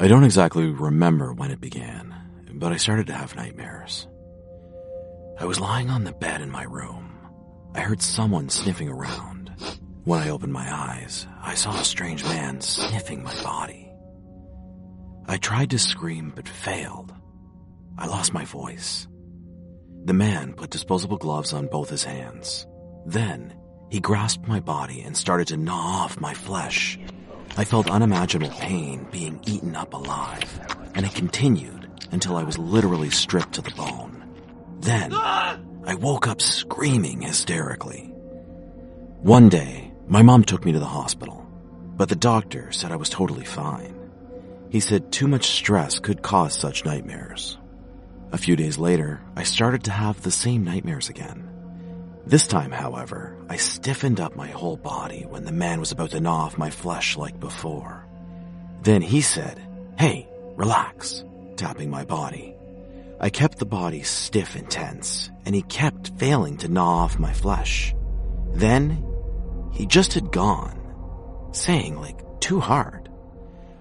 I don't exactly remember when it began, but I started to have nightmares. I was lying on the bed in my room. I heard someone sniffing around. When I opened my eyes, I saw a strange man sniffing my body. I tried to scream but failed. I lost my voice. The man put disposable gloves on both his hands. Then, he grasped my body and started to gnaw off my flesh. I felt unimaginable pain being eaten up alive, and it continued until I was literally stripped to the bone. Then, I woke up screaming hysterically. One day, my mom took me to the hospital, but the doctor said I was totally fine. He said too much stress could cause such nightmares. A few days later, I started to have the same nightmares again. This time, however, I stiffened up my whole body when the man was about to gnaw off my flesh like before. Then he said, Hey, relax, tapping my body. I kept the body stiff and tense, and he kept failing to gnaw off my flesh. Then, he just had gone, saying like too hard.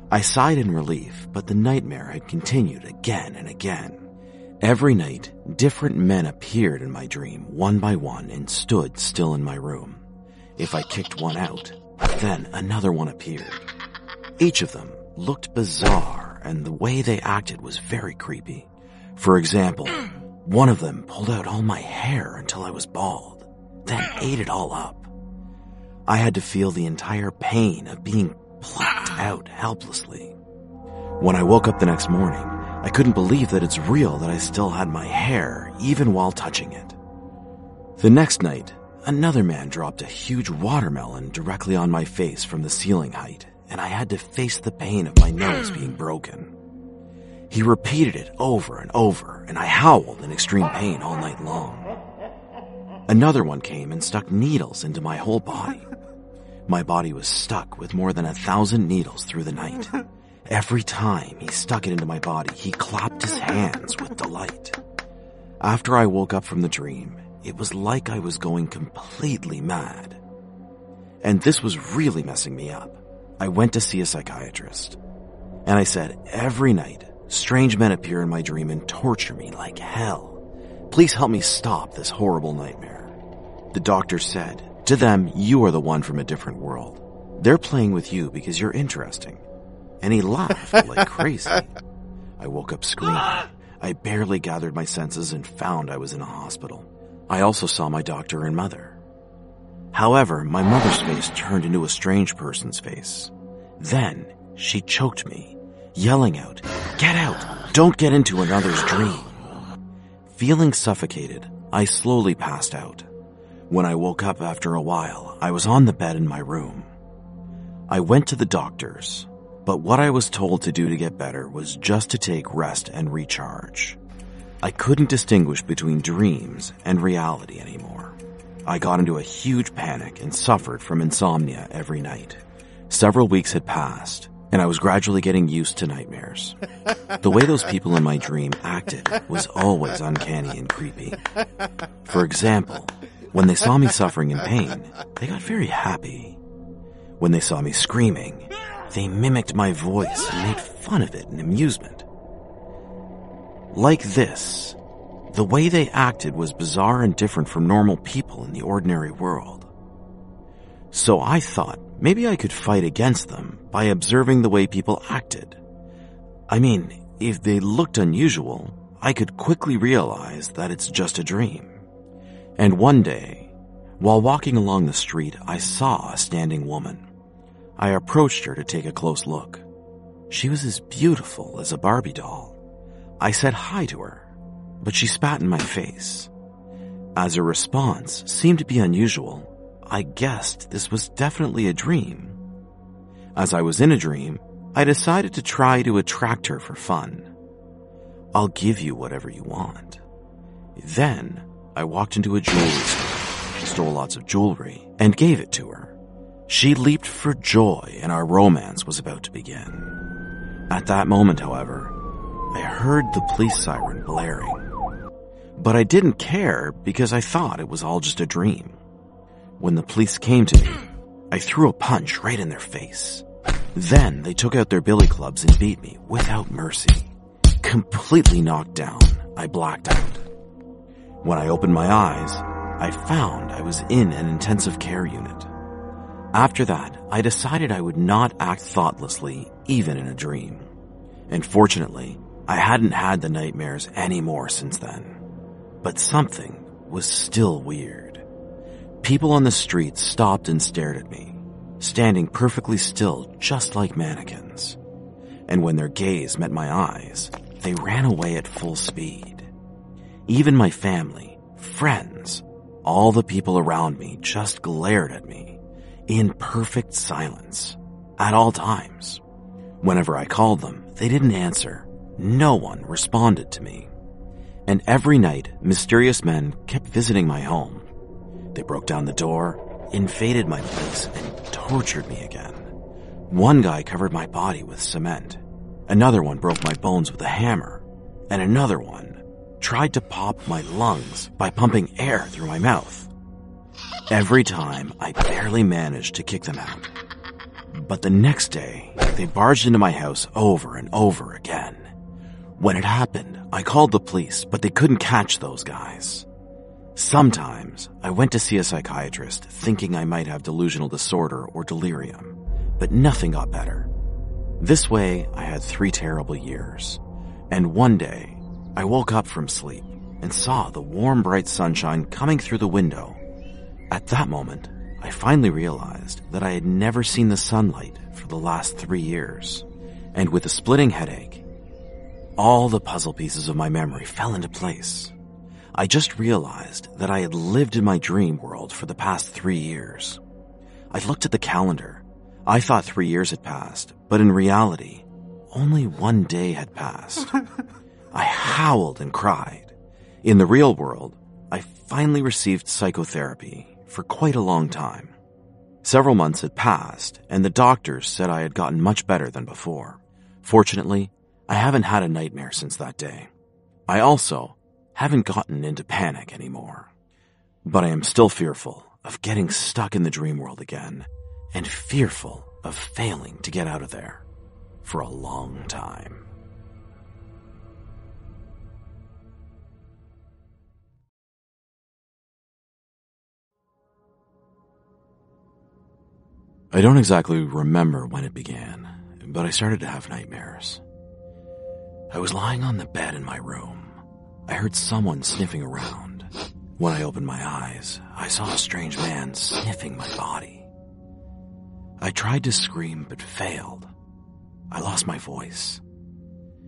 I sighed in relief, but the nightmare had continued again and again. Every night, different men appeared in my dream one by one and stood still in my room. If I kicked one out, then another one appeared. Each of them looked bizarre and the way they acted was very creepy. For example, one of them pulled out all my hair until I was bald, then ate it all up. I had to feel the entire pain of being plucked out helplessly. When I woke up the next morning, I couldn't believe that it's real that I still had my hair, even while touching it. The next night, another man dropped a huge watermelon directly on my face from the ceiling height, and I had to face the pain of my nose being broken. He repeated it over and over, and I howled in extreme pain all night long. Another one came and stuck needles into my whole body. My body was stuck with more than a thousand needles through the night. Every time he stuck it into my body, he clapped his hands with delight. After I woke up from the dream, it was like I was going completely mad. And this was really messing me up. I went to see a psychiatrist. And I said, every night, strange men appear in my dream and torture me like hell. Please help me stop this horrible nightmare. The doctor said, to them, you are the one from a different world. They're playing with you because you're interesting and he laughed like crazy. I woke up screaming. I barely gathered my senses and found I was in a hospital. I also saw my doctor and mother. However, my mother's face turned into a strange person's face. Then she choked me, yelling out, Get out! Don't get into another's dream! Feeling suffocated, I slowly passed out. When I woke up after a while, I was on the bed in my room. I went to the doctor's, but what I was told to do to get better was just to take rest and recharge. I couldn't distinguish between dreams and reality anymore. I got into a huge panic and suffered from insomnia every night. Several weeks had passed, and I was gradually getting used to nightmares. The way those people in my dream acted was always uncanny and creepy. For example, when they saw me suffering in pain, they got very happy. When they saw me screaming, they mimicked my voice and made fun of it in amusement. Like this, the way they acted was bizarre and different from normal people in the ordinary world. So I thought maybe I could fight against them by observing the way people acted. I mean, if they looked unusual, I could quickly realize that it's just a dream. And one day, while walking along the street, I saw a standing woman. I approached her to take a close look. She was as beautiful as a Barbie doll. I said hi to her, but she spat in my face. As her response seemed to be unusual, I guessed this was definitely a dream. As I was in a dream, I decided to try to attract her for fun. I'll give you whatever you want. Then I walked into a jewelry store, stole lots of jewelry, and gave it to her. She leaped for joy and our romance was about to begin. At that moment, however, I heard the police siren blaring. But I didn't care because I thought it was all just a dream. When the police came to me, I threw a punch right in their face. Then they took out their billy clubs and beat me without mercy. Completely knocked down, I blacked out. When I opened my eyes, I found I was in an intensive care unit. After that, I decided I would not act thoughtlessly, even in a dream. And fortunately, I hadn't had the nightmares anymore since then. But something was still weird. People on the street stopped and stared at me, standing perfectly still just like mannequins. And when their gaze met my eyes, they ran away at full speed. Even my family, friends, all the people around me just glared at me in perfect silence at all times. Whenever I called them, they didn't answer no one responded to me. And every night, mysterious men kept visiting my home. They broke down the door, invaded my place, and tortured me again. One guy covered my body with cement. Another one broke my bones with a hammer. And another one tried to pop my lungs by pumping air through my mouth. Every time, I barely managed to kick them out. But the next day, they barged into my house over and over again. When it happened, I called the police, but they couldn't catch those guys. Sometimes I went to see a psychiatrist thinking I might have delusional disorder or delirium, but nothing got better. This way, I had three terrible years. And one day, I woke up from sleep and saw the warm, bright sunshine coming through the window. At that moment, I finally realized that I had never seen the sunlight for the last three years. And with a splitting headache, all the puzzle pieces of my memory fell into place. I just realized that I had lived in my dream world for the past three years. I looked at the calendar. I thought three years had passed, but in reality, only one day had passed. I howled and cried. In the real world, I finally received psychotherapy for quite a long time. Several months had passed, and the doctors said I had gotten much better than before. Fortunately, I haven't had a nightmare since that day. I also haven't gotten into panic anymore. But I am still fearful of getting stuck in the dream world again and fearful of failing to get out of there for a long time. I don't exactly remember when it began, but I started to have nightmares. I was lying on the bed in my room. I heard someone sniffing around. When I opened my eyes, I saw a strange man sniffing my body. I tried to scream but failed. I lost my voice.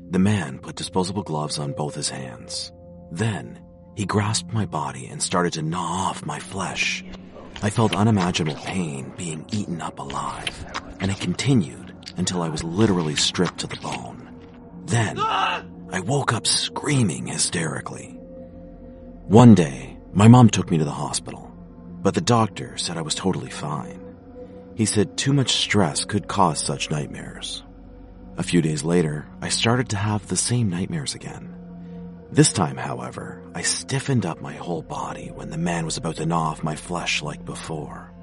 The man put disposable gloves on both his hands. Then, he grasped my body and started to gnaw off my flesh. I felt unimaginable pain being eaten up alive, and it continued until I was literally stripped to the bone. Then, I woke up screaming hysterically. One day, my mom took me to the hospital, but the doctor said I was totally fine. He said too much stress could cause such nightmares. A few days later, I started to have the same nightmares again. This time, however, I stiffened up my whole body when the man was about to gnaw off my flesh like before.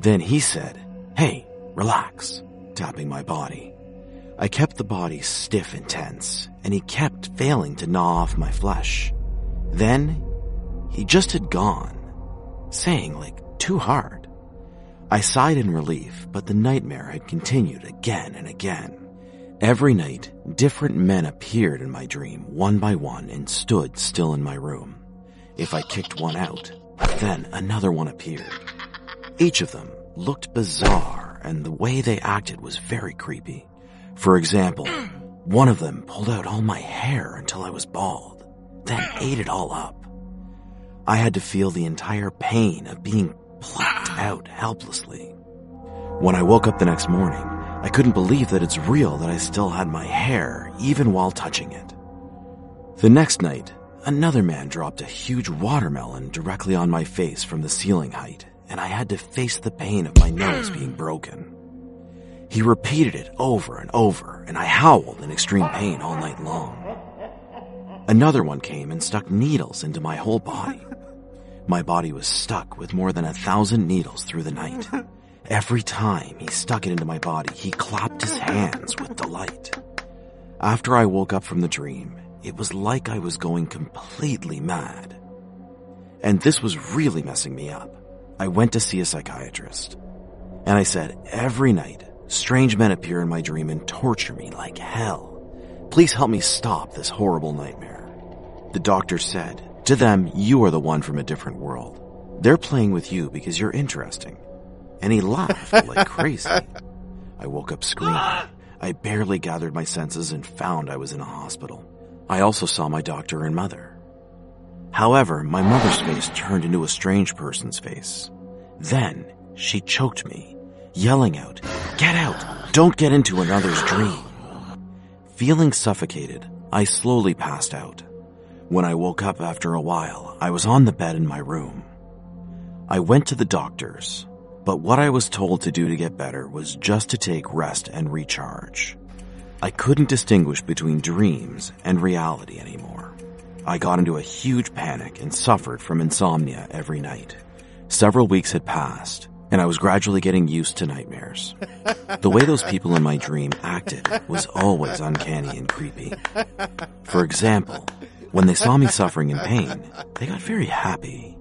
Then he said, Hey, relax, tapping my body. I kept the body stiff and tense, and he kept failing to gnaw off my flesh. Then, he just had gone, saying like too hard. I sighed in relief, but the nightmare had continued again and again. Every night, different men appeared in my dream one by one and stood still in my room. If I kicked one out, then another one appeared. Each of them looked bizarre and the way they acted was very creepy. For example, one of them pulled out all my hair until I was bald, then ate it all up. I had to feel the entire pain of being plucked out helplessly. When I woke up the next morning, I couldn't believe that it's real that I still had my hair even while touching it. The next night, another man dropped a huge watermelon directly on my face from the ceiling height, and I had to face the pain of my nose being broken. He repeated it over and over, and I howled in extreme pain all night long. Another one came and stuck needles into my whole body. My body was stuck with more than a thousand needles through the night. Every time he stuck it into my body, he clapped his hands with delight. After I woke up from the dream, it was like I was going completely mad. And this was really messing me up. I went to see a psychiatrist. And I said, every night, strange men appear in my dream and torture me like hell. Please help me stop this horrible nightmare. The doctor said, to them, you are the one from a different world. They're playing with you because you're interesting. And he laughed like crazy. I woke up screaming. I barely gathered my senses and found I was in a hospital. I also saw my doctor and mother. However, my mother's face turned into a strange person's face. Then she choked me, yelling out, Get out! Don't get into another's dream! Feeling suffocated, I slowly passed out. When I woke up after a while, I was on the bed in my room. I went to the doctor's, but what I was told to do to get better was just to take rest and recharge. I couldn't distinguish between dreams and reality anymore. I got into a huge panic and suffered from insomnia every night. Several weeks had passed, and I was gradually getting used to nightmares. The way those people in my dream acted was always uncanny and creepy. For example, when they saw me suffering in pain, they got very happy.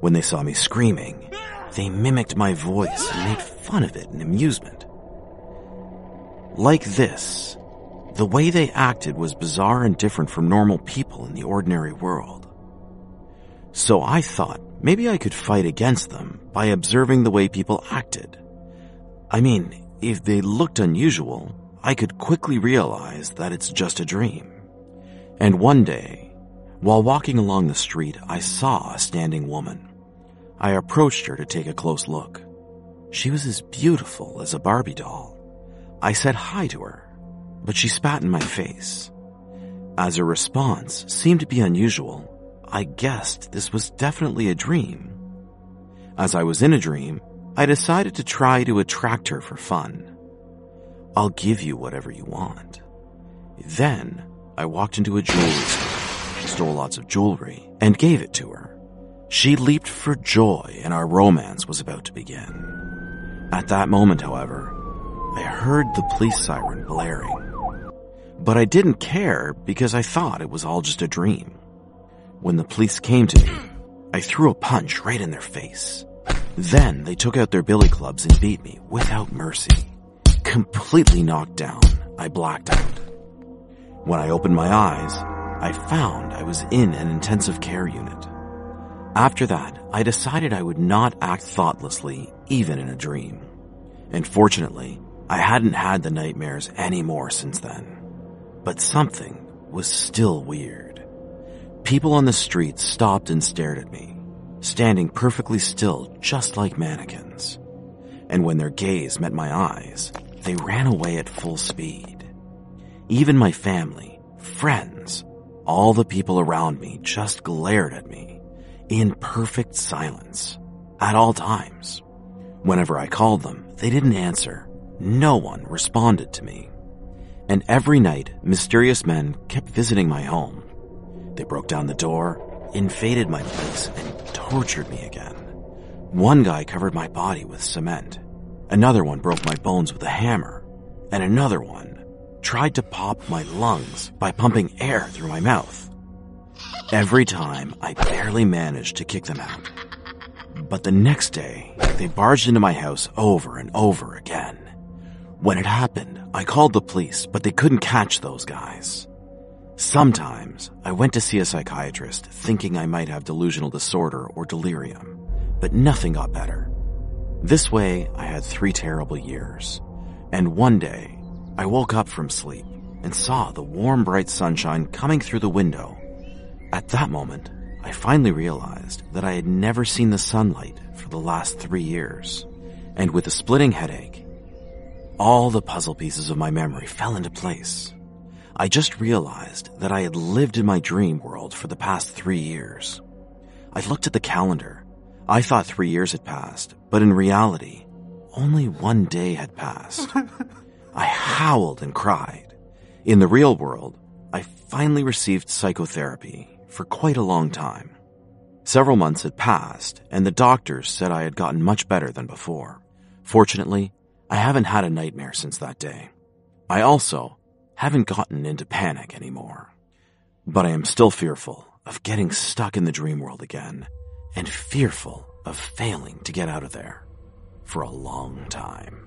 When they saw me screaming, they mimicked my voice and made fun of it in amusement. Like this, the way they acted was bizarre and different from normal people in the ordinary world. So I thought maybe I could fight against them by observing the way people acted. I mean, if they looked unusual, I could quickly realize that it's just a dream. And one day, while walking along the street, I saw a standing woman. I approached her to take a close look. She was as beautiful as a Barbie doll. I said hi to her, but she spat in my face. As her response seemed to be unusual, I guessed this was definitely a dream. As I was in a dream, I decided to try to attract her for fun. I'll give you whatever you want. Then I walked into a jewelry store, stole lots of jewelry, and gave it to her. She leaped for joy and our romance was about to begin. At that moment, however, I heard the police siren blaring. But I didn't care because I thought it was all just a dream. When the police came to me, I threw a punch right in their face. Then they took out their billy clubs and beat me without mercy. Completely knocked down, I blacked out. When I opened my eyes, I found I was in an intensive care unit. After that, I decided I would not act thoughtlessly, even in a dream. And fortunately, I hadn't had the nightmares anymore since then. But something was still weird. People on the street stopped and stared at me, standing perfectly still just like mannequins. And when their gaze met my eyes, they ran away at full speed. Even my family, friends, all the people around me just glared at me in perfect silence at all times. Whenever I called them, they didn't answer. No one responded to me. And every night, mysterious men kept visiting my home. They broke down the door, invaded my place, and tortured me again. One guy covered my body with cement. Another one broke my bones with a hammer. And another one tried to pop my lungs by pumping air through my mouth. Every time, I barely managed to kick them out. But the next day, they barged into my house over and over again. When it happened, I called the police, but they couldn't catch those guys. Sometimes, I went to see a psychiatrist thinking I might have delusional disorder or delirium, but nothing got better. This way, I had three terrible years. And one day, I woke up from sleep and saw the warm, bright sunshine coming through the window. At that moment, I finally realized that I had never seen the sunlight for the last three years. And with a splitting headache, all the puzzle pieces of my memory fell into place. I just realized that I had lived in my dream world for the past three years. I looked at the calendar. I thought three years had passed, but in reality, only one day had passed. I howled and cried. In the real world, I finally received psychotherapy for quite a long time. Several months had passed, and the doctors said I had gotten much better than before. Fortunately, I haven't had a nightmare since that day. I also haven't gotten into panic anymore. But I am still fearful of getting stuck in the dream world again and fearful of failing to get out of there for a long time.